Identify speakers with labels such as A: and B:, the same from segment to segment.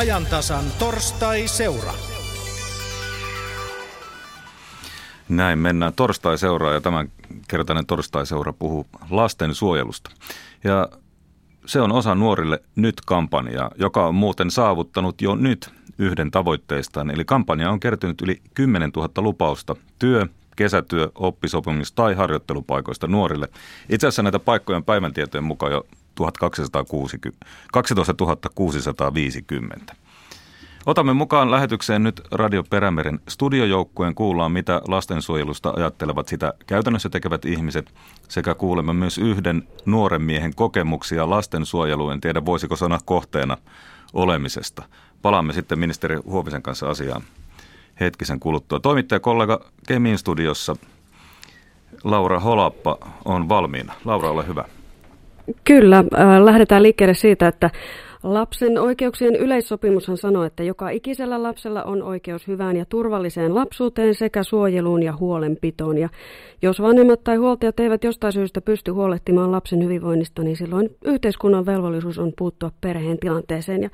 A: ajantasan torstai-seura.
B: Näin mennään torstai-seuraa ja tämän kertainen torstai-seura puhuu lastensuojelusta. Ja se on osa nuorille nyt-kampanjaa, joka on muuten saavuttanut jo nyt yhden tavoitteistaan. Eli kampanja on kertynyt yli 10 000 lupausta työ, kesätyö, oppisopimus tai harjoittelupaikoista nuorille. Itse asiassa näitä paikkoja on päivän tietojen mukaan jo 12 650. Otamme mukaan lähetykseen nyt Radio Perämeren studiojoukkueen. Kuullaan, mitä lastensuojelusta ajattelevat sitä käytännössä tekevät ihmiset, sekä kuulemme myös yhden nuoren miehen kokemuksia lastensuojeluun. En tiedä, voisiko sana kohteena olemisesta. Palaamme sitten ministeri Huovisen kanssa asiaan hetkisen kuluttua. Toimittajakollega Kemin studiossa Laura Holappa on valmiina. Laura, ole hyvä.
C: Kyllä, äh, lähdetään liikkeelle siitä, että Lapsen oikeuksien yleissopimushan sanoo, että joka ikisellä lapsella on oikeus hyvään ja turvalliseen lapsuuteen sekä suojeluun ja huolenpitoon. Ja jos vanhemmat tai huoltajat eivät jostain syystä pysty huolehtimaan lapsen hyvinvoinnista, niin silloin yhteiskunnan velvollisuus on puuttua perheen tilanteeseen. Ja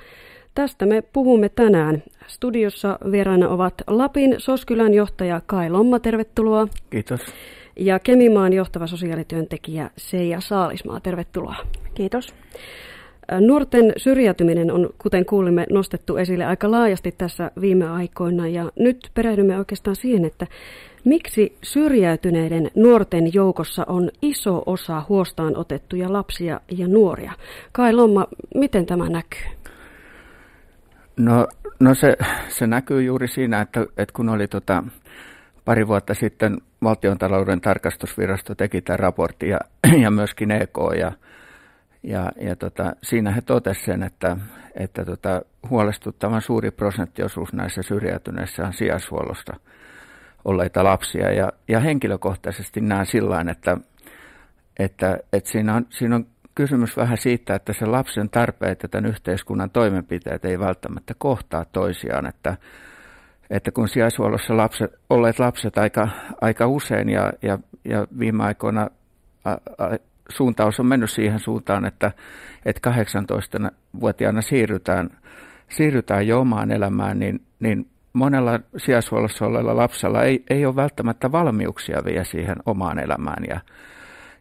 C: tästä me puhumme tänään. Studiossa vieraana ovat Lapin Soskylän johtaja Kai Lomma, tervetuloa.
D: Kiitos.
C: Ja Kemimaan johtava sosiaalityöntekijä Seija Saalismaa, tervetuloa.
E: Kiitos.
C: Nuorten syrjäytyminen on, kuten kuulimme, nostettu esille aika laajasti tässä viime aikoina ja nyt perehdymme oikeastaan siihen, että miksi syrjäytyneiden nuorten joukossa on iso osa huostaan otettuja lapsia ja nuoria. Kai Lomma, miten tämä näkyy?
D: No, no se, se näkyy juuri siinä, että, että kun oli tota, pari vuotta sitten valtiontalouden tarkastusvirasto teki tämän raportin ja, ja myöskin EK ja ja, ja tota, siinä he totesivat sen, että, että tota, huolestuttavan suuri prosenttiosuus näissä syrjäytyneissä on sijaishuollosta olleita lapsia. Ja, ja henkilökohtaisesti näen sillä että, että, että siinä, on, siinä on kysymys vähän siitä, että se lapsen tarpeet ja tämän yhteiskunnan toimenpiteet ei välttämättä kohtaa toisiaan. Että, että kun sijaishuollossa lapset, olleet lapset aika, aika usein ja, ja, ja viime aikoina a, a, suuntaus on mennyt siihen suuntaan, että, että 18-vuotiaana siirrytään, siirrytään jo omaan elämään, niin, niin monella sijaishuollossa olleella lapsella ei, ei ole välttämättä valmiuksia vielä siihen omaan elämään. Ja,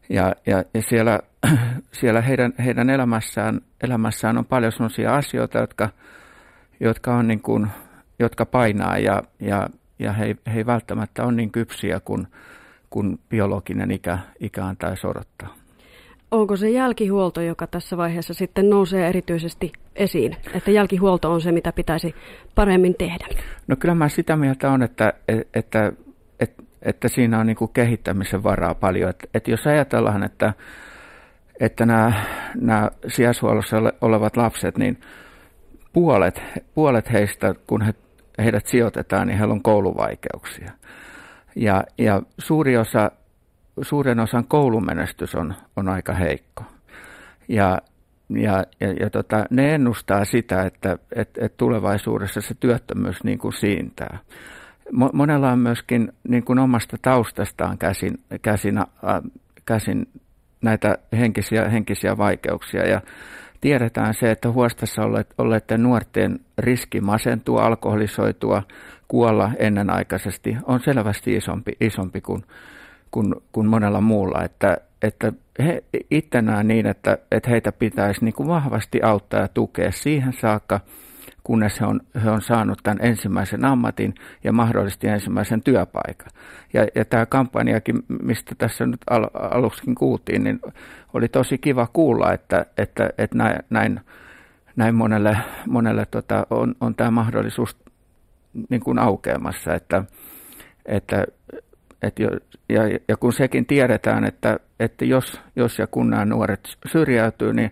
D: ja, ja, ja siellä, siellä heidän, heidän elämässään, elämässään on paljon sellaisia asioita, jotka, jotka, on niin kuin, jotka painaa ja, ja, ja he, he ei välttämättä ole niin kypsiä kuin, kuin biologinen ikä, ikä antaisi odottaa.
C: Onko se jälkihuolto, joka tässä vaiheessa sitten nousee erityisesti esiin? Että jälkihuolto on se, mitä pitäisi paremmin tehdä?
D: No kyllä mä sitä mieltä on, että, että, että, että siinä on niin kuin kehittämisen varaa paljon. Että, että jos ajatellaan, että, että nämä, nämä sijaishuollossa olevat lapset, niin puolet, puolet heistä, kun he, heidät sijoitetaan, niin heillä on kouluvaikeuksia. Ja, ja suuri osa suuren osan koulumenestys on, on aika heikko. Ja, ja, ja, ja tota, ne ennustaa sitä, että et, et tulevaisuudessa se työttömyys niin kuin siintää. Monella on myöskin niin kuin omasta taustastaan käsin, käsin, äh, käsin näitä henkisiä, henkisiä vaikeuksia. Ja tiedetään se, että huostassa olleiden nuorten riski masentua, alkoholisoitua, kuolla ennenaikaisesti on selvästi isompi, isompi kuin, kuin, kuin monella muulla, että, että he itse niin, että, että heitä pitäisi niin kuin vahvasti auttaa ja tukea siihen saakka, kunnes he on, he on saanut tämän ensimmäisen ammatin ja mahdollisesti ensimmäisen työpaikan. Ja, ja tämä kampanjakin, mistä tässä nyt al, aluksikin kuultiin, niin oli tosi kiva kuulla, että, että, että näin, näin monelle, monelle tota, on, on tämä mahdollisuus niin kuin aukeamassa, että, että et jo, ja, ja kun sekin tiedetään, että, että jos, jos ja kun nämä nuoret syrjäytyy, niin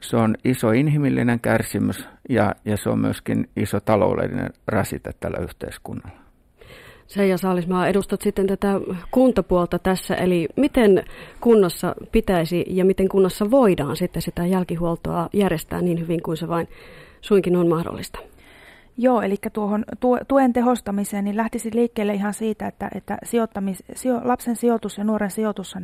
D: se on iso inhimillinen kärsimys ja, ja se on myöskin iso taloudellinen rasite tällä yhteiskunnalla.
C: Seija Saalismaa, edustat sitten tätä kuntapuolta tässä, eli miten kunnassa pitäisi ja miten kunnassa voidaan sitten sitä jälkihuoltoa järjestää niin hyvin kuin se vain suinkin on mahdollista?
E: Joo, eli tuohon tuen tehostamiseen niin lähtisi liikkeelle ihan siitä, että, että sijoittamis, sijo, lapsen sijoitus ja nuoren sijoitus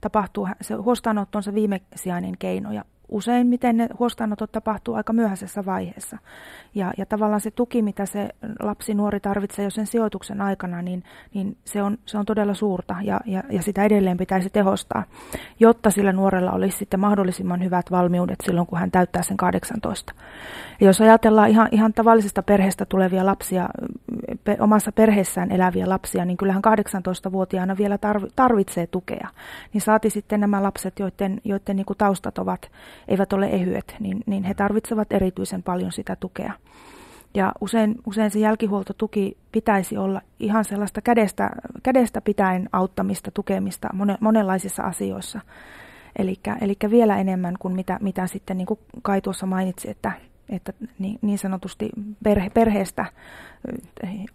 E: tapahtuu, se huostaanotto on se viimesijainen keino ja useimmiten ne huostaanotot tapahtuu aika myöhäisessä vaiheessa. Ja, ja tavallaan se tuki, mitä se lapsi nuori tarvitsee jo sen sijoituksen aikana, niin, niin se, on, se on todella suurta ja, ja, ja sitä edelleen pitäisi tehostaa, jotta sillä nuorella olisi sitten mahdollisimman hyvät valmiudet silloin, kun hän täyttää sen 18. Ja jos ajatellaan ihan, ihan tavallisesta perheestä tulevia lapsia, pe, omassa perheessään eläviä lapsia, niin kyllähän 18-vuotiaana vielä tarvitsee tukea. Niin saati sitten nämä lapset, joiden, joiden niin kuin taustat ovat, eivät ole ehyet, niin, niin he tarvitsevat erityisen paljon sitä tukea. Ja usein, usein se jälkihuoltotuki pitäisi olla ihan sellaista kädestä, kädestä pitäen auttamista, tukemista monenlaisissa asioissa. Eli vielä enemmän kuin mitä, mitä sitten niin kuin Kai tuossa mainitsi, että, että niin, niin sanotusti perhe, perheestä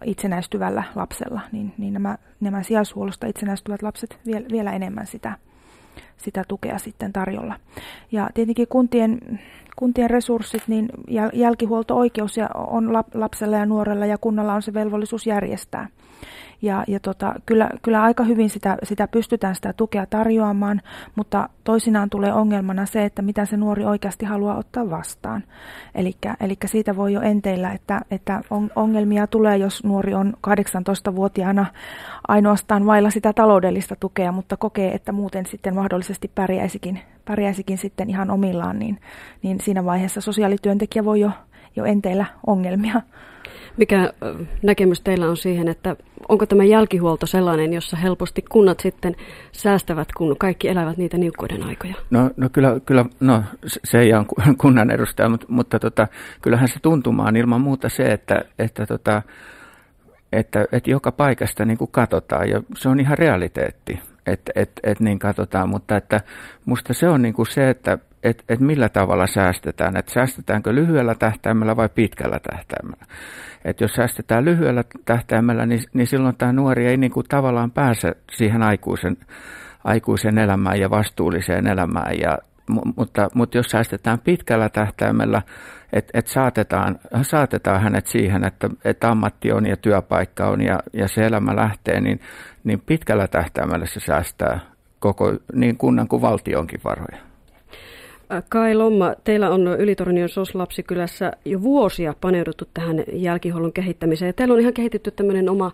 E: itsenäistyvällä lapsella, niin, niin nämä, nämä sijaishuollosta itsenäistyvät lapset vielä, vielä enemmän sitä, sitä tukea sitten tarjolla. Ja tietenkin kuntien, kuntien resurssit, niin jälkihuolto-oikeus on lapsella ja nuorella ja kunnalla on se velvollisuus järjestää. Ja, ja tota, kyllä, kyllä aika hyvin sitä, sitä pystytään sitä tukea tarjoamaan, mutta toisinaan tulee ongelmana se, että mitä se nuori oikeasti haluaa ottaa vastaan. Eli siitä voi jo enteillä, että, että ongelmia tulee, jos nuori on 18-vuotiaana ainoastaan vailla sitä taloudellista tukea, mutta kokee, että muuten sitten mahdollisesti pärjäisikin, pärjäisikin sitten ihan omillaan, niin, niin siinä vaiheessa sosiaalityöntekijä voi jo, jo enteillä ongelmia.
C: Mikä näkemys teillä on siihen, että onko tämä jälkihuolto sellainen, jossa helposti kunnat sitten säästävät, kun kaikki elävät niitä niukkuuden aikoja?
D: No, no kyllä, kyllä, no se ei ole kunnan edustaja, mutta, mutta tota, kyllähän se tuntumaan ilman muuta se, että, että, tota, että, että joka paikasta niin kuin katsotaan ja se on ihan realiteetti, että et, et niin katsotaan, mutta että musta se on niin kuin se, että et, et millä tavalla säästetään, että säästetäänkö lyhyellä tähtäimellä vai pitkällä tähtäimellä. Et jos säästetään lyhyellä tähtäimellä, niin, niin silloin tämä nuori ei niin kuin tavallaan pääse siihen aikuisen, aikuisen elämään ja vastuulliseen elämään. Ja, mutta, mutta jos säästetään pitkällä tähtäimellä, että et saatetaan, saatetaan hänet siihen, että, että ammatti on ja työpaikka on ja, ja se elämä lähtee, niin, niin pitkällä tähtäimellä se säästää koko niin kunnan kuin valtionkin varoja.
C: Kai Lomma, teillä on Ylitornion SOS-lapsikylässä jo vuosia paneuduttu tähän jälkihuollon kehittämiseen. Teillä on ihan kehitetty tämmöinen oma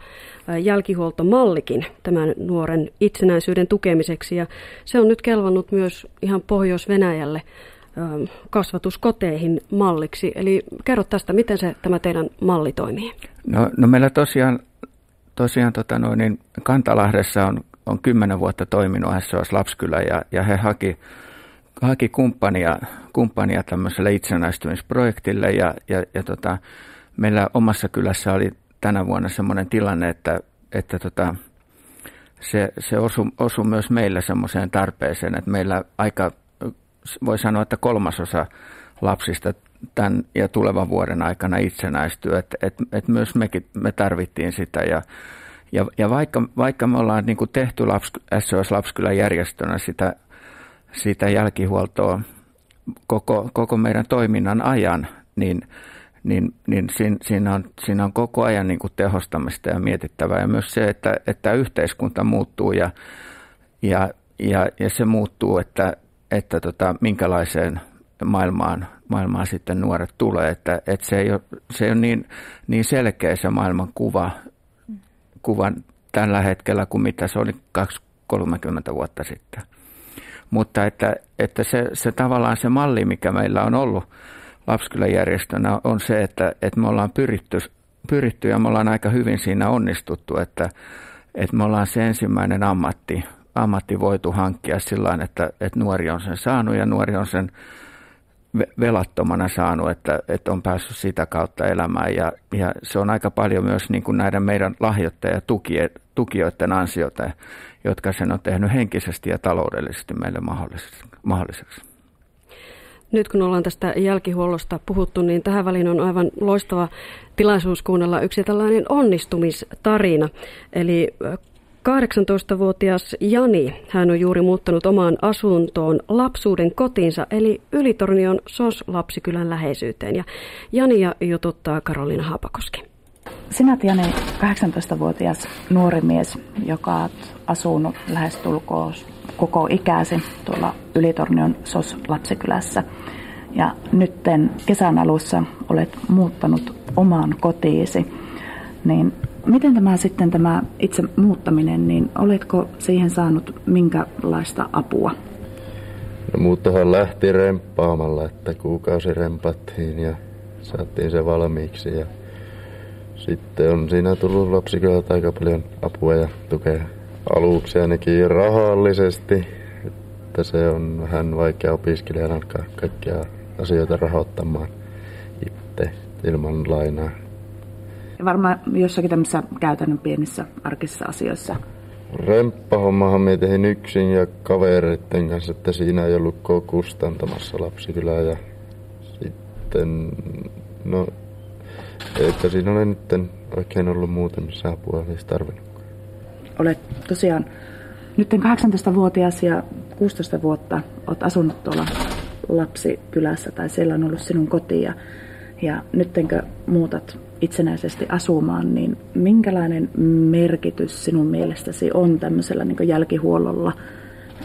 C: jälkihuoltomallikin tämän nuoren itsenäisyyden tukemiseksi. Ja se on nyt kelvannut myös ihan Pohjois-Venäjälle kasvatuskoteihin malliksi. Eli kerro tästä, miten se tämä teidän malli toimii?
D: No, no meillä tosiaan, tosiaan tota noin, niin Kantalahdessa on, on kymmenen vuotta toiminut SOS Lapskylä ja, ja he haki haki kumppania, kumppania tämmöiselle itsenäistymisprojektille ja, ja, ja tota, meillä omassa kylässä oli tänä vuonna semmoinen tilanne, että, että tota, se, se osui, osui myös meillä semmoiseen tarpeeseen, että meillä aika, voi sanoa, että kolmasosa lapsista tämän ja tulevan vuoden aikana itsenäistyy, että et, et myös mekin, me tarvittiin sitä ja, ja, ja vaikka, vaikka me ollaan niin kuin tehty Laps, SOS Lapskylän järjestönä sitä sitä jälkihuoltoa koko, koko meidän toiminnan ajan, niin, niin, niin siinä, on, siinä on koko ajan niin kuin tehostamista ja mietittävää. Ja myös se, että, että yhteiskunta muuttuu ja, ja, ja, ja se muuttuu, että, että tota, minkälaiseen maailmaan, maailmaan sitten nuoret tulee. Että, että se ei ole, se ei ole niin, niin selkeä se maailman kuva, kuva tällä hetkellä kuin mitä se oli 20-30 vuotta sitten. Mutta että, että se, se tavallaan se malli, mikä meillä on ollut lapsikyläjärjestönä, on se, että, että me ollaan pyritty, pyritty ja me ollaan aika hyvin siinä onnistuttu, että, että me ollaan se ensimmäinen ammatti, ammatti voitu hankkia sillä että, että nuori on sen saanut ja nuori on sen velattomana saanut, että, että on päässyt sitä kautta elämään. Ja, ja se on aika paljon myös niin kuin näiden meidän lahjoittajatukijoiden ansiota, jotka sen on tehnyt henkisesti ja taloudellisesti meille mahdolliseksi.
C: Nyt kun ollaan tästä jälkihuollosta puhuttu, niin tähän väliin on aivan loistava tilaisuus kuunnella yksi tällainen onnistumistarina. Eli 18-vuotias Jani, hän on juuri muuttanut omaan asuntoon lapsuuden kotinsa, eli Ylitornion SOS-lapsikylän läheisyyteen. Ja Jani jututtaa Karolina Haapakoski.
F: Sinä Jani, 18-vuotias nuori mies, joka on asunut lähestulkoon koko ikäsi tuolla Ylitornion SOS lapsikylässä. Ja nytten kesän alussa olet muuttanut omaan kotiisi. Niin miten tämä sitten tämä itse muuttaminen, niin oletko siihen saanut minkälaista apua?
G: No muuttohan lähti remppaamalla, että kuukausi rempattiin ja saatiin se valmiiksi. Ja sitten on siinä tullut lapsikylältä aika paljon apua ja tukea aluksi ainakin rahallisesti. Että se on vähän vaikea opiskelijan alkaa kaikkia asioita rahoittamaan itse ilman lainaa.
F: Ja varmaan jossakin tämmöisissä käytännön pienissä arkisissa asioissa.
G: Remppahommahan me tein yksin ja kavereiden kanssa, että siinä ei ollut kustantamassa lapsikylää ja sitten, no, että siinä olen nyt oikein ollut muuten missä apua olisi tarvinnut.
F: Olet tosiaan nyt 18-vuotias ja 16 vuotta olet asunut tuolla lapsikylässä tai siellä on ollut sinun koti ja, ja nyttenkö muutat itsenäisesti asumaan, niin minkälainen merkitys sinun mielestäsi on tämmöisellä niin jälkihuollolla,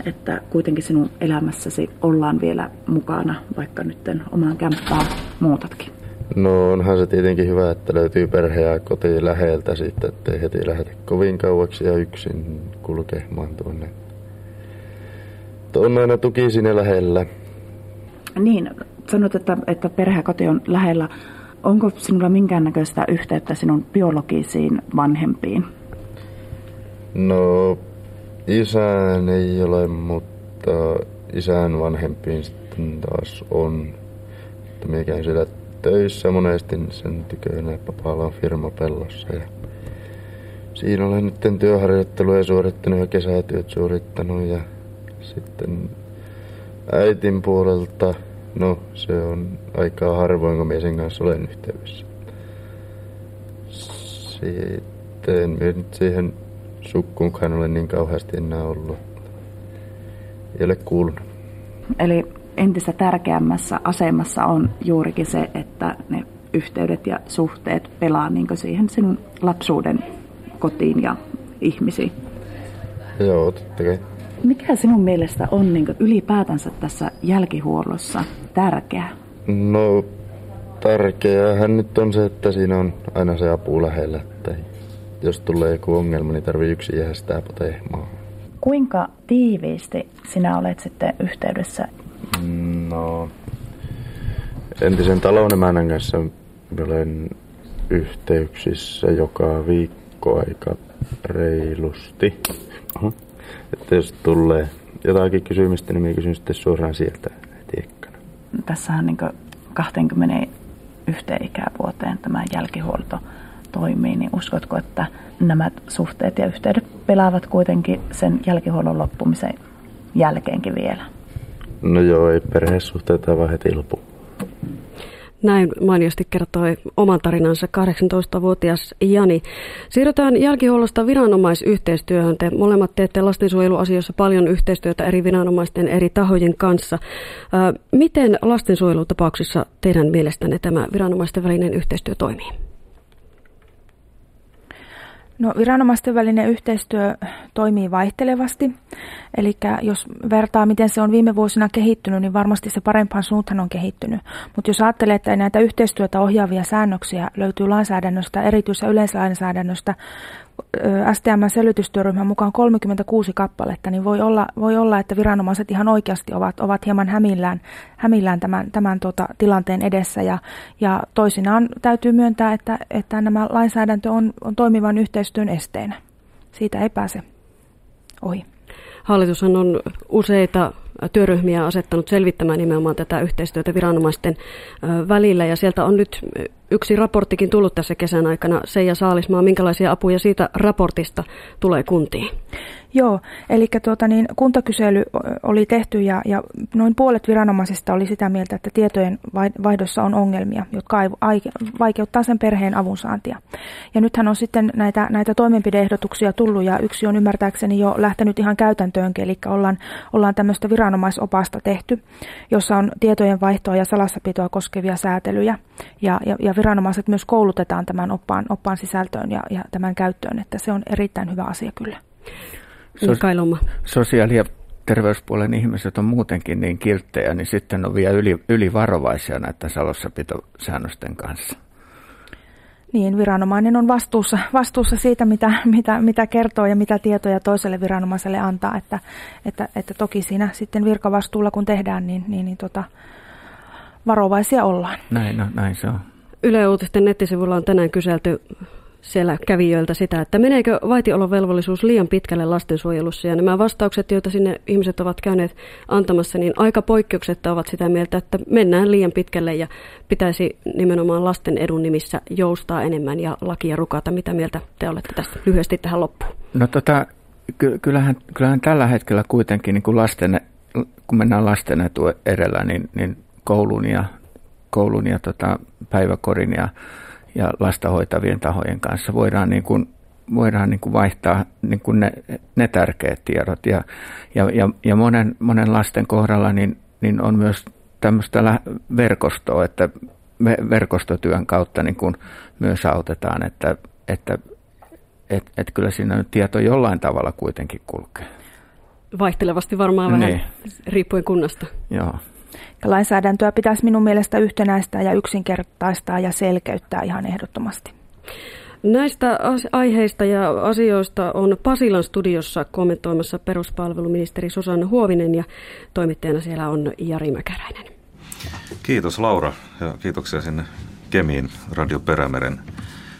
F: että kuitenkin sinun elämässäsi ollaan vielä mukana, vaikka nyt omaan kämppään muutatkin?
G: No onhan se tietenkin hyvä, että löytyy perhe ja koti läheltä siitä, ettei heti lähde kovin kauaksi ja yksin kulkemaan tuonne. On aina tuki sinne lähellä.
F: Niin, sanot, että, että perhe ja koti on lähellä. Onko sinulla minkäännäköistä yhteyttä sinun biologisiin vanhempiin?
G: No, isään ei ole, mutta isän vanhempiin sitten taas on. Käyn siellä töissä monesti sen tykönä papalla on firma pellossa. Ja siinä olen nyt työharjoitteluja suorittanut ja kesätyöt suorittanut ja sitten äitin puolelta No, se on aika harvoin, kun sen kanssa olen yhteydessä. Sitten nyt siihen sukkuunkaan ole niin kauheasti enää ollut. Ei ole kuulunut.
F: Eli entistä tärkeämmässä asemassa on juurikin se, että ne yhteydet ja suhteet pelaa niin siihen sinun lapsuuden kotiin ja ihmisiin.
G: Joo, totta kai.
F: Mikä sinun mielestä on niin ylipäätänsä tässä jälkihuollossa tärkeää?
G: No tärkeäähän nyt on se, että siinä on aina se apu lähellä. Että jos tulee joku ongelma, niin tarvii yksi jäädä sitä potehmaa.
F: Kuinka tiiviisti sinä olet sitten yhteydessä?
G: No, entisen talonemännän kanssa olen yhteyksissä joka viikko aika reilusti. Oho. Että jos tulee jotakin kysymystä, niin minä kysyn sitten suoraan sieltä heti ekkana.
F: Tässä on niin 21 ikävuoteen tämä jälkihuolto toimii, niin uskotko, että nämä suhteet ja yhteydet pelaavat kuitenkin sen jälkihuollon loppumisen jälkeenkin vielä?
G: No joo, ei perhesuhteet vaan heti lopu.
C: Näin mainiosti kertoi oman tarinansa 18-vuotias Jani. Siirrytään jälkihuollosta viranomaisyhteistyöhön. Te molemmat teette lastensuojeluasioissa paljon yhteistyötä eri viranomaisten eri tahojen kanssa. Miten lastensuojelutapauksissa teidän mielestänne tämä viranomaisten välinen yhteistyö toimii?
E: No, viranomaisten välinen yhteistyö toimii vaihtelevasti. Eli jos vertaa, miten se on viime vuosina kehittynyt, niin varmasti se parempaan suuntaan on kehittynyt. Mutta jos ajattelee, että näitä yhteistyötä ohjaavia säännöksiä löytyy lainsäädännöstä, erityis- yleislainsäädännöstä, STM-selvitystyöryhmän mukaan 36 kappaletta, niin voi olla, voi olla että viranomaiset ihan oikeasti ovat, ovat hieman hämillään, hämillään tämän, tämän tota, tilanteen edessä. Ja, ja toisinaan täytyy myöntää, että, että nämä lainsäädäntö on, on toimivan yhteistyön esteenä. Siitä ei pääse ohi.
C: Hallitus on useita työryhmiä asettanut selvittämään nimenomaan tätä yhteistyötä viranomaisten välillä. Ja sieltä on nyt yksi raporttikin tullut tässä kesän aikana. Seija Saalismaa, minkälaisia apuja siitä raportista tulee kuntiin?
E: Joo, eli tuota, niin, kuntakysely oli tehty ja, ja noin puolet viranomaisista oli sitä mieltä, että tietojen vaihdossa on ongelmia, jotka vaikeuttaa sen perheen avunsaantia. Ja nythän on sitten näitä, näitä toimenpideehdotuksia tullut ja yksi on ymmärtääkseni jo lähtenyt ihan käytäntöönkin, eli ollaan, ollaan tämmöistä viranomaisopasta tehty, jossa on tietojen vaihtoa ja salassapitoa koskevia säätelyjä. Ja, ja, ja viranomaiset myös koulutetaan tämän oppaan, oppaan sisältöön ja, ja tämän käyttöön, että se on erittäin hyvä asia kyllä.
C: Mikael
D: Sosiaali- ja terveyspuolen ihmiset on muutenkin niin kilttejä, niin sitten on vielä yli, ylivarovaisia näiden salossapitosäännösten kanssa.
E: Niin, viranomainen on vastuussa, vastuussa siitä, mitä, mitä, mitä kertoo ja mitä tietoja toiselle viranomaiselle antaa. Että, että, että toki siinä sitten virkavastuulla, kun tehdään, niin, niin, niin tota, varovaisia ollaan.
D: Näin, no, näin se on.
C: Yle Uutisten nettisivulla on tänään kyselty siellä kävijöiltä sitä, että meneekö vaitiolovelvollisuus liian pitkälle lastensuojelussa. Ja nämä vastaukset, joita sinne ihmiset ovat käyneet antamassa, niin aika poikkeuksetta ovat sitä mieltä, että mennään liian pitkälle ja pitäisi nimenomaan lasten edun nimissä joustaa enemmän ja lakia rukata. Mitä mieltä te olette tästä lyhyesti tähän loppuun?
D: No tota, ky- kyllähän, kyllähän tällä hetkellä kuitenkin, niin kun, lasten, kun mennään lasten etu edellä, niin, niin koulun ja, koulun ja tota, päiväkorin ja ja lasta hoitavien tahojen kanssa voidaan, niin kuin, voidaan niin kuin vaihtaa niin kuin ne, ne tärkeät tiedot. Ja, ja, ja, ja monen, monen lasten kohdalla niin, niin on myös tämmöistä verkostoa, että verkostotyön kautta niin kuin myös autetaan, että, että et, et kyllä siinä nyt tieto jollain tavalla kuitenkin kulkee.
C: Vaihtelevasti varmaan vähän, niin. riippuen kunnasta.
D: Joo.
E: Lainsäädäntöä pitäisi minun mielestä yhtenäistää ja yksinkertaistaa ja selkeyttää ihan ehdottomasti.
C: Näistä aiheista ja asioista on Pasilan studiossa kommentoimassa peruspalveluministeri Susanna Huovinen ja toimittajana siellä on Jari Mäkäräinen.
B: Kiitos Laura ja kiitoksia sinne Kemiin Radio Perämeren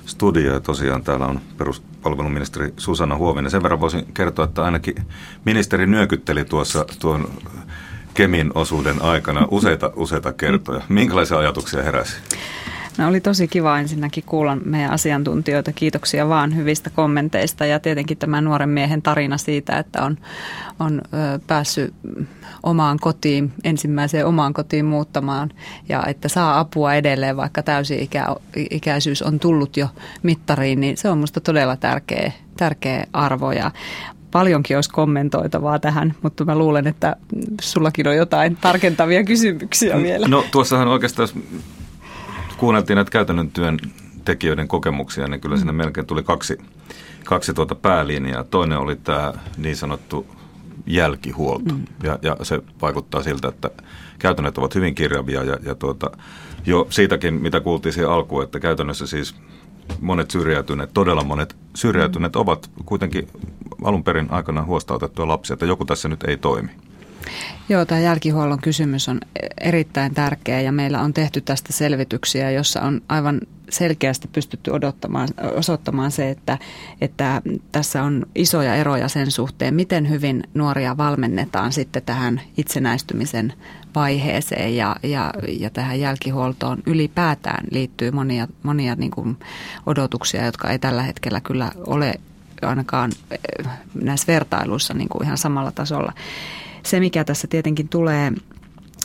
B: studio. Ja tosiaan täällä on peruspalveluministeri Susanna Huovinen. Sen verran voisin kertoa, että ainakin ministeri nyökytteli tuossa tuon Kemin osuuden aikana useita, useita kertoja. Minkälaisia ajatuksia heräsi?
H: No oli tosi kiva ensinnäkin kuulla meidän asiantuntijoita. Kiitoksia vaan hyvistä kommenteista ja tietenkin tämä nuoren miehen tarina siitä, että on, on päässyt omaan kotiin, ensimmäiseen omaan kotiin muuttamaan ja että saa apua edelleen, vaikka täysi-ikäisyys on tullut jo mittariin, niin se on minusta todella tärkeä, tärkeä arvo ja paljonkin olisi kommentoitavaa tähän, mutta mä luulen, että sullakin on jotain tarkentavia kysymyksiä vielä.
B: No tuossahan oikeastaan, jos kuunneltiin näitä käytännön työn tekijöiden kokemuksia, niin kyllä siinä melkein tuli kaksi, kaksi tuota päälinjaa. Toinen oli tämä niin sanottu jälkihuolto. Mm. Ja, ja se vaikuttaa siltä, että käytännöt ovat hyvin kirjavia ja, ja tuota, jo siitäkin, mitä kuultiin siihen alkuun, että käytännössä siis monet syrjäytyneet, todella monet syrjäytyneet ovat kuitenkin alun perin aikana huostautettuja lapsia, että joku tässä nyt ei toimi.
H: Joo, tämä jälkihuollon kysymys on erittäin tärkeä ja meillä on tehty tästä selvityksiä, jossa on aivan selkeästi pystytty odottamaan, osoittamaan se, että, että tässä on isoja eroja sen suhteen, miten hyvin nuoria valmennetaan sitten tähän itsenäistymisen vaiheeseen ja, ja, ja tähän jälkihuoltoon ylipäätään liittyy monia, monia niin kuin odotuksia, jotka ei tällä hetkellä kyllä ole ainakaan eh, näissä vertailuissa niin kuin ihan samalla tasolla. Se, mikä tässä tietenkin tulee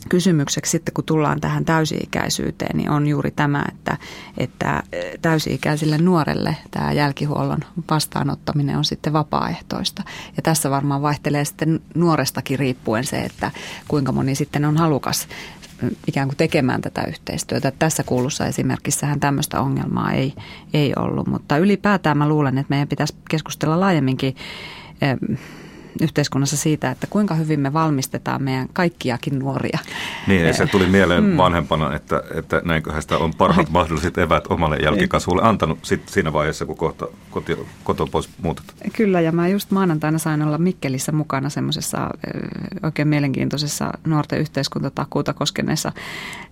H: kysymykseksi sitten, kun tullaan tähän täysi-ikäisyyteen, niin on juuri tämä, että, että täysi-ikäisille nuorelle tämä jälkihuollon vastaanottaminen on sitten vapaaehtoista. Ja tässä varmaan vaihtelee sitten nuorestakin riippuen se, että kuinka moni sitten on halukas ikään kuin tekemään tätä yhteistyötä. Tässä kuulussa esimerkissähän tämmöistä ongelmaa ei, ei ollut, mutta ylipäätään mä luulen, että meidän pitäisi keskustella laajemminkin yhteiskunnassa siitä, että kuinka hyvin me valmistetaan meidän kaikkiakin nuoria.
B: Niin, ja se tuli mieleen mm. vanhempana, että, että näinköhän sitä on parhaat mahdolliset evät omalle jälkikasvulle antanut sit siinä vaiheessa, kun kohta koti, koto pois muutetaan.
H: Kyllä, ja mä just maanantaina sain olla Mikkelissä mukana semmoisessa oikein mielenkiintoisessa nuorten yhteiskuntatakuuta koskeneessa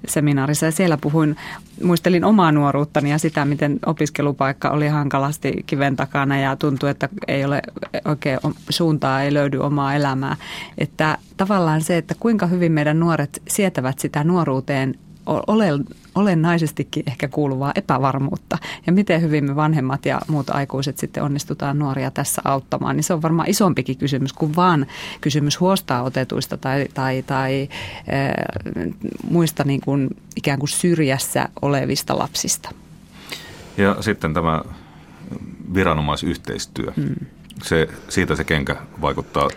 H: seminaarissa, ja siellä puhuin, muistelin omaa nuoruuttani ja sitä, miten opiskelupaikka oli hankalasti kiven takana ja tuntui, että ei ole oikein suuntaa, ei löydy omaa elämää. Että tavallaan se, että kuinka hyvin meidän nuoret sietävät sitä nuoruuteen olennaisestikin ehkä kuuluvaa epävarmuutta. Ja miten hyvin me vanhemmat ja muut aikuiset sitten onnistutaan nuoria tässä auttamaan, niin se on varmaan isompikin kysymys kuin vaan kysymys huostaa otetuista tai, tai, tai e, muista niin kuin ikään kuin syrjässä olevista lapsista.
B: Ja sitten tämä viranomaisyhteistyö. Hmm se, siitä se kenkä vaikuttaa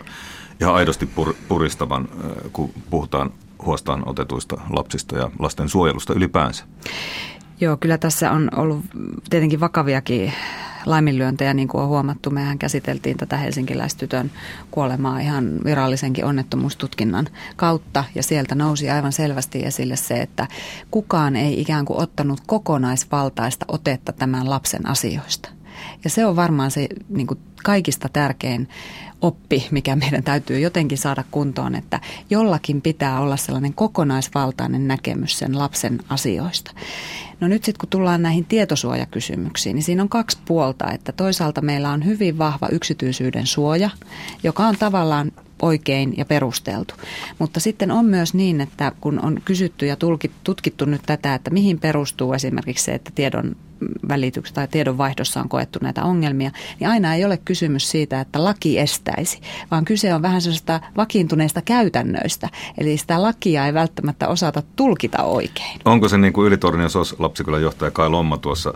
B: ihan aidosti pur, puristavan, kun puhutaan huostaan otetuista lapsista ja lasten suojelusta ylipäänsä.
H: Joo, kyllä tässä on ollut tietenkin vakaviakin laiminlyöntejä, niin kuin on huomattu. Mehän käsiteltiin tätä helsinkiläistytön kuolemaa ihan virallisenkin onnettomuustutkinnan kautta ja sieltä nousi aivan selvästi esille se, että kukaan ei ikään kuin ottanut kokonaisvaltaista otetta tämän lapsen asioista. Ja se on varmaan se niin kuin kaikista tärkein oppi, mikä meidän täytyy jotenkin saada kuntoon, että jollakin pitää olla sellainen kokonaisvaltainen näkemys sen lapsen asioista. No nyt sitten kun tullaan näihin tietosuojakysymyksiin, niin siinä on kaksi puolta, että toisaalta meillä on hyvin vahva yksityisyyden suoja, joka on tavallaan oikein ja perusteltu. Mutta sitten on myös niin, että kun on kysytty ja tutkittu nyt tätä, että mihin perustuu esimerkiksi se, että tiedon välityksessä tai tiedonvaihdossa on koettu näitä ongelmia, niin aina ei ole kysymys siitä, että laki estäisi, vaan kyse on vähän sellaista vakiintuneista käytännöistä. Eli sitä lakia ei välttämättä osata tulkita oikein.
B: Onko se niin kuin Ylitornion SOS lapsikylän johtaja Kai Lomma tuossa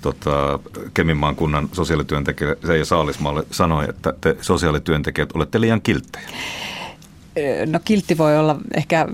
B: tota, Keminmaan kunnan sosiaalityöntekijä Seija Saalismaalle sanoi, että te sosiaalityöntekijät olette liian kilttejä?
H: No kiltti voi olla ehkä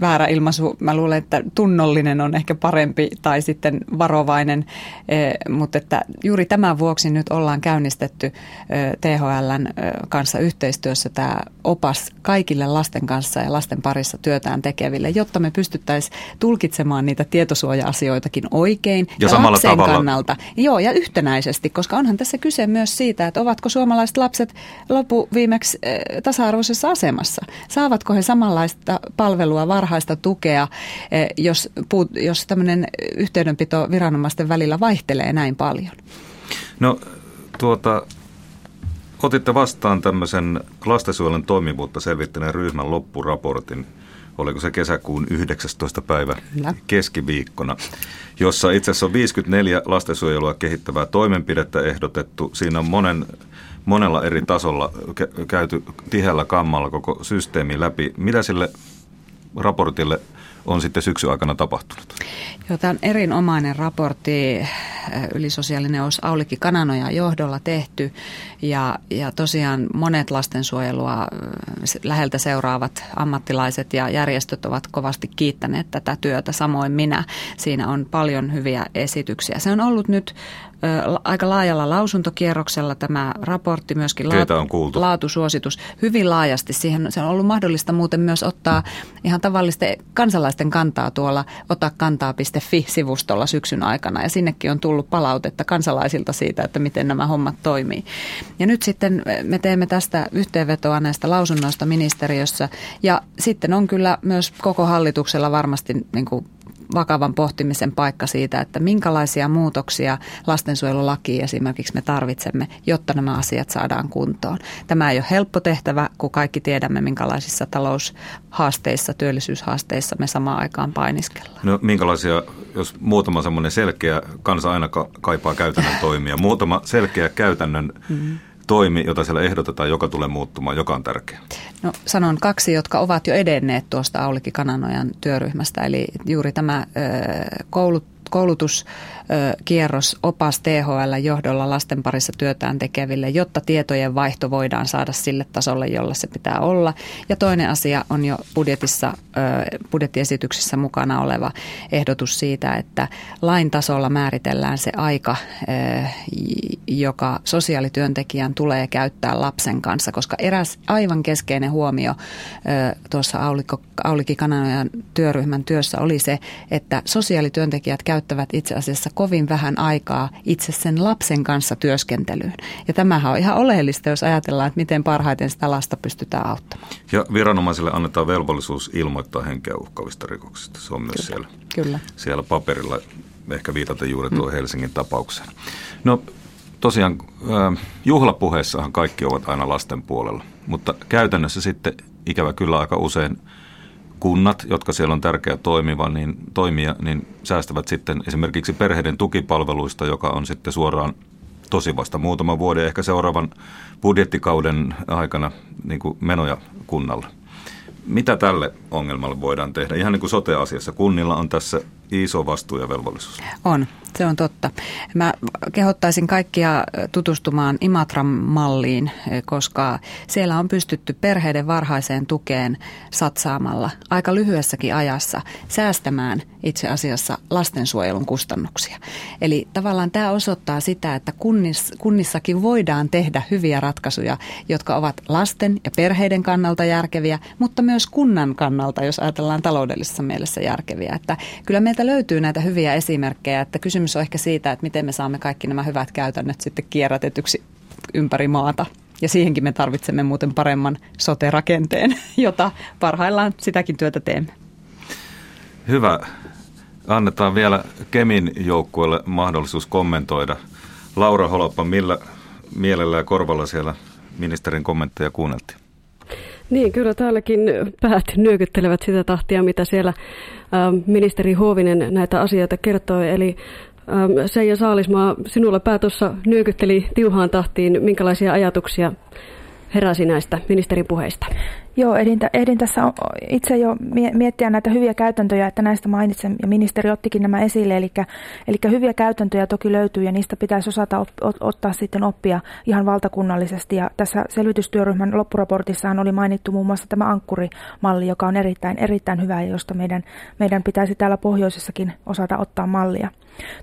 H: väärä ilmaisu. Mä luulen, että tunnollinen on ehkä parempi tai sitten varovainen, eh, mutta että juuri tämän vuoksi nyt ollaan käynnistetty eh, THLn eh, kanssa yhteistyössä tämä opas kaikille lasten kanssa ja lasten parissa työtään tekeville, jotta me pystyttäisiin tulkitsemaan niitä tietosuoja-asioitakin oikein
B: ja, ja samalla
H: lapsen
B: tavalla.
H: kannalta. Joo, ja yhtenäisesti, koska onhan tässä kyse myös siitä, että ovatko suomalaiset lapset lopu viimeksi tasa-arvoisessa asemassa. Saavatko he samanlaista palvelua palvelua, varhaista tukea, eh, jos, jos tämmöinen yhteydenpito viranomaisten välillä vaihtelee näin paljon?
B: No tuota, otitte vastaan tämmöisen lastensuojelun toimivuutta selvittäneen ryhmän loppuraportin, oliko se kesäkuun 19. päivä Kyllä. keskiviikkona, jossa itse asiassa on 54 lastensuojelua kehittävää toimenpidettä ehdotettu. Siinä on monen monella eri tasolla käyty tiheällä kammalla koko systeemi läpi. Mitä sille raportille on sitten syksyn aikana tapahtunut?
H: Joo, tämä on erinomainen raportti, ylisosiaalinen os Aulikki Kananoja johdolla tehty ja, ja tosiaan monet lastensuojelua äh, läheltä seuraavat ammattilaiset ja järjestöt ovat kovasti kiittäneet tätä työtä, samoin minä. Siinä on paljon hyviä esityksiä. Se on ollut nyt aika laajalla lausuntokierroksella tämä raportti, myöskin
B: laatu, on kuultu?
H: laatusuositus hyvin laajasti. Siihen se on ollut mahdollista muuten myös ottaa ihan tavallisten kansalaisten kantaa tuolla otakantaa.fi-sivustolla syksyn aikana. Ja sinnekin on tullut palautetta kansalaisilta siitä, että miten nämä hommat toimii. Ja nyt sitten me teemme tästä yhteenvetoa näistä lausunnoista ministeriössä. Ja sitten on kyllä myös koko hallituksella varmasti niin kuin vakavan pohtimisen paikka siitä, että minkälaisia muutoksia lastensuojelulakiin esimerkiksi me tarvitsemme, jotta nämä asiat saadaan kuntoon. Tämä ei ole helppo tehtävä, kun kaikki tiedämme, minkälaisissa taloushaasteissa, työllisyyshaasteissa me samaan aikaan painiskellaan.
B: No minkälaisia, jos muutama semmoinen selkeä, kansa aina kaipaa käytännön toimia, muutama selkeä käytännön mm-hmm toimi, jota siellä ehdotetaan, joka tulee muuttumaan, joka on tärkeä?
H: No sanon kaksi, jotka ovat jo edenneet tuosta Aulikki Kananojan työryhmästä. Eli juuri tämä koulut, koulutus kierros opas THL johdolla lasten parissa työtään tekeville, jotta tietojen vaihto voidaan saada sille tasolle, jolla se pitää olla. Ja toinen asia on jo budjetissa, budjettiesityksessä mukana oleva ehdotus siitä, että lain tasolla määritellään se aika, joka sosiaalityöntekijän tulee käyttää lapsen kanssa, koska eräs aivan keskeinen huomio tuossa Aulikko, Aulikki Kananojan työryhmän työssä oli se, että sosiaalityöntekijät käyttävät itse asiassa kovin vähän aikaa itse sen lapsen kanssa työskentelyyn. Ja tämähän on ihan oleellista, jos ajatellaan, että miten parhaiten sitä lasta pystytään auttamaan.
B: Ja viranomaisille annetaan velvollisuus ilmoittaa henkeä uhkaavista rikoksista. Se on myös Kyllä. Siellä, Kyllä. siellä paperilla, ehkä viitata juuri tuo mm. Helsingin tapaukseen. No tosiaan juhlapuheissahan kaikki ovat aina lasten puolella, mutta käytännössä sitten ikävä kyllä aika usein – kunnat, jotka siellä on tärkeä toimiva, niin, toimia, niin säästävät sitten esimerkiksi perheiden tukipalveluista, joka on sitten suoraan tosi vasta muutaman vuoden, ehkä seuraavan budjettikauden aikana niin kuin menoja kunnalla. Mitä tälle ongelmalle voidaan tehdä? Ihan niin kuin sote-asiassa, kunnilla on tässä iso vastuu ja velvollisuus.
H: On. Se on totta. Mä kehottaisin kaikkia tutustumaan Imatran malliin, koska siellä on pystytty perheiden varhaiseen tukeen satsaamalla aika lyhyessäkin ajassa säästämään itse asiassa lastensuojelun kustannuksia. Eli tavallaan tämä osoittaa sitä, että kunnis, kunnissakin voidaan tehdä hyviä ratkaisuja, jotka ovat lasten ja perheiden kannalta järkeviä, mutta myös kunnan kannalta, jos ajatellaan taloudellisessa mielessä järkeviä. Että kyllä meiltä löytyy näitä hyviä esimerkkejä, että kysymys on ehkä siitä, että miten me saamme kaikki nämä hyvät käytännöt sitten kierrätetyksi ympäri maata. Ja siihenkin me tarvitsemme muuten paremman sote-rakenteen, jota parhaillaan sitäkin työtä teemme.
B: Hyvä. Annetaan vielä Kemin joukkueelle mahdollisuus kommentoida. Laura Holoppa, millä mielellä ja korvalla siellä ministerin kommentteja kuunneltiin?
C: Niin, kyllä täälläkin päät nyökyttelevät sitä tahtia, mitä siellä ministeri Huovinen näitä asioita kertoi. Eli Seija Saalismaa, sinulla pää tuossa nyökytteli tiuhaan tahtiin. Minkälaisia ajatuksia heräsi näistä ministerin puheista?
E: Joo, ehdin, ehdin tässä itse jo miettiä näitä hyviä käytäntöjä, että näistä mainitsen, ja ministeri ottikin nämä esille, eli, eli hyviä käytäntöjä toki löytyy, ja niistä pitäisi osata op, ot, ottaa sitten oppia ihan valtakunnallisesti, ja tässä selvitystyöryhmän loppuraportissaan oli mainittu muun muassa tämä ankkurimalli, joka on erittäin, erittäin hyvä, ja josta meidän, meidän pitäisi täällä pohjoisessakin osata ottaa mallia.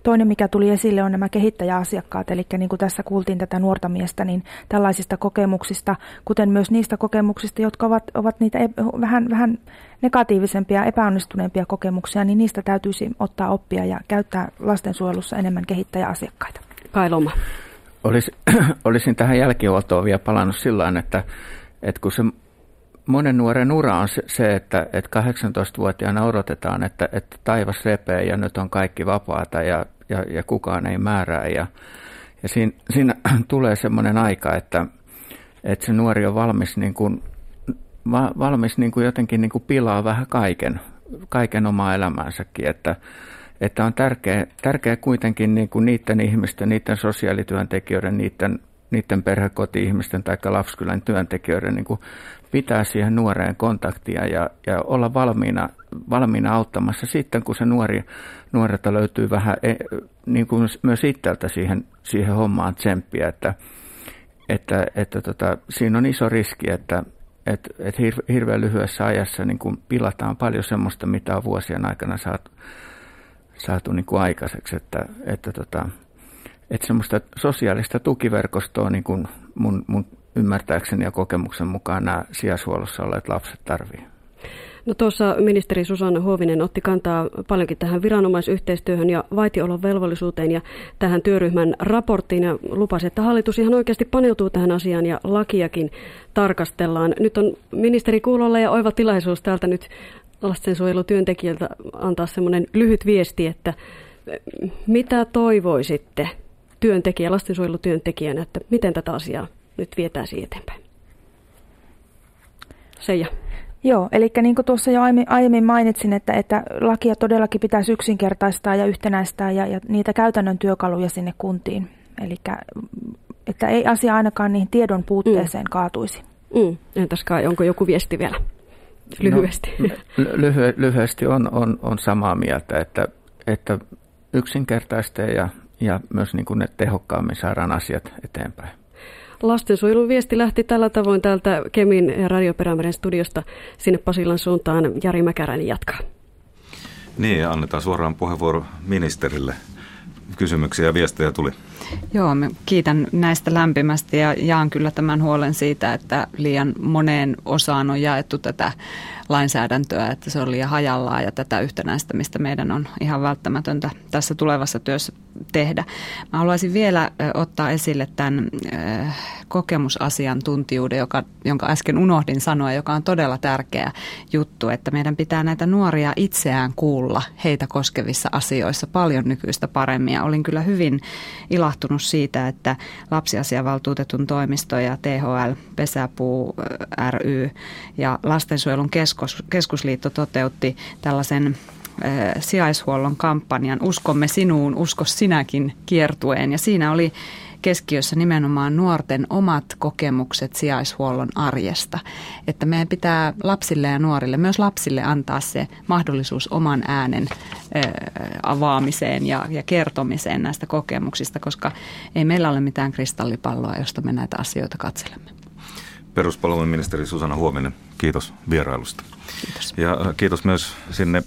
E: Toinen, mikä tuli esille, on nämä kehittäjäasiakkaat, eli niin kuin tässä kuultiin tätä nuorta miestä, niin tällaisista kokemuksista, kuten myös niistä kokemuksista, jotka ovat, ovat niitä vähän, vähän negatiivisempia, epäonnistuneempia kokemuksia, niin niistä täytyisi ottaa oppia ja käyttää lastensuojelussa enemmän kehittäjäasiakkaita.
C: Kailoma.
D: Olis, olisin tähän jälkihuoltoon vielä palannut sillä että, että kun se monen nuoren ura on se, että, että 18-vuotiaana odotetaan, että, että taivas repee ja nyt on kaikki vapaata ja, ja, ja kukaan ei määrää. Ja, ja siinä, siinä tulee semmoinen aika, että, että se nuori on valmis, niin kuin, valmis niin kuin jotenkin niin kuin pilaa vähän kaiken, kaiken omaa elämänsäkin. Että, että on tärkeä, tärkeä kuitenkin niin kuin niiden ihmisten, niiden sosiaalityöntekijöiden, niiden, niiden perhekoti-ihmisten tai lapsikylän työntekijöiden niin kuin pitää siihen nuoreen kontaktia ja, ja olla valmiina, valmiina auttamassa sitten, kun se nuori, nuorelta löytyy vähän e, niin kuin myös itseltä siihen, siihen hommaan tsemppiä, että, että, että tota, siinä on iso riski, että, että, että hirveän lyhyessä ajassa niin kuin pilataan paljon semmoista, mitä on vuosien aikana saatu, saatu niin kuin aikaiseksi, että, että, tota, että semmoista sosiaalista tukiverkostoa niin kuin mun, mun ymmärtääkseni ja kokemuksen mukaan nämä sijaishuollossa olleet lapset tarvii.
C: No tuossa ministeri Susanna Huovinen otti kantaa paljonkin tähän viranomaisyhteistyöhön ja vaitiolon velvollisuuteen ja tähän työryhmän raporttiin ja lupasi, että hallitus ihan oikeasti paneutuu tähän asiaan ja lakiakin tarkastellaan. Nyt on ministeri kuulolla ja oiva tilaisuus täältä nyt lastensuojelutyöntekijältä antaa semmoinen lyhyt viesti, että mitä toivoisitte työntekijä, lastensuojelutyöntekijänä, että miten tätä asiaa nyt vietäisiin eteenpäin. Seija.
E: Joo, eli niin kuin tuossa jo aiemmin mainitsin, että, että lakia todellakin pitäisi yksinkertaistaa ja yhtenäistää ja, ja niitä käytännön työkaluja sinne kuntiin. Eli että ei asia ainakaan niihin tiedon puutteeseen mm. kaatuisi.
C: Mm. Entäs kai, onko joku viesti vielä? Lyhyesti. No,
D: lyhy- lyhyesti on, on, on samaa mieltä, että, että yksinkertaista ja, ja myös niin kuin ne tehokkaammin saadaan asiat eteenpäin.
C: Lastensuojelun viesti lähti tällä tavoin täältä Kemin ja Radioperämeren studiosta sinne Pasilan suuntaan. Jari Mäkäräinen jatkaa.
B: Niin, ja annetaan suoraan puheenvuoro ministerille. Kysymyksiä ja viestejä tuli.
H: Joo, mä kiitän näistä lämpimästi ja jaan kyllä tämän huolen siitä, että liian moneen osaan on jaettu tätä lainsäädäntöä, että se on liian hajallaan ja tätä yhtenäistämistä meidän on ihan välttämätöntä tässä tulevassa työssä tehdä. Mä haluaisin vielä ottaa esille tämän kokemusasiantuntijuuden, joka, jonka äsken unohdin sanoa, joka on todella tärkeä juttu, että meidän pitää näitä nuoria itseään kuulla heitä koskevissa asioissa paljon nykyistä paremmin. Ja olin kyllä hyvin ilahtunut siitä, että lapsiasiavaltuutetun toimisto ja THL, Pesäpuu ry ja Lastensuojelun keskus, keskusliitto toteutti tällaisen sijaishuollon kampanjan Uskomme sinuun, usko sinäkin kiertueen. Ja siinä oli keskiössä nimenomaan nuorten omat kokemukset sijaishuollon arjesta. Että meidän pitää lapsille ja nuorille, myös lapsille antaa se mahdollisuus oman äänen avaamiseen ja, ja kertomiseen näistä kokemuksista, koska ei meillä ole mitään kristallipalloa, josta me näitä asioita katselemme.
B: Peruspalvelun ministeri Susanna Huominen, kiitos vierailusta.
H: Kiitos.
B: Ja kiitos myös sinne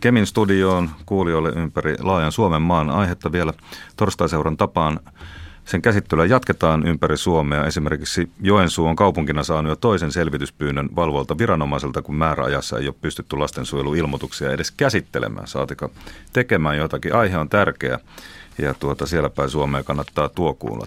B: Kemin studioon kuulijoille ympäri laajan Suomen maan aihetta vielä torstaiseuran tapaan. Sen käsittelyä jatketaan ympäri Suomea. Esimerkiksi Joensuu on kaupunkina saanut jo toisen selvityspyynnön valvolta viranomaiselta, kun määräajassa ei ole pystytty lastensuojeluilmoituksia edes käsittelemään. Saatika tekemään jotakin. Aihe on tärkeä ja tuota, siellä päin Suomea kannattaa tuo kuulla.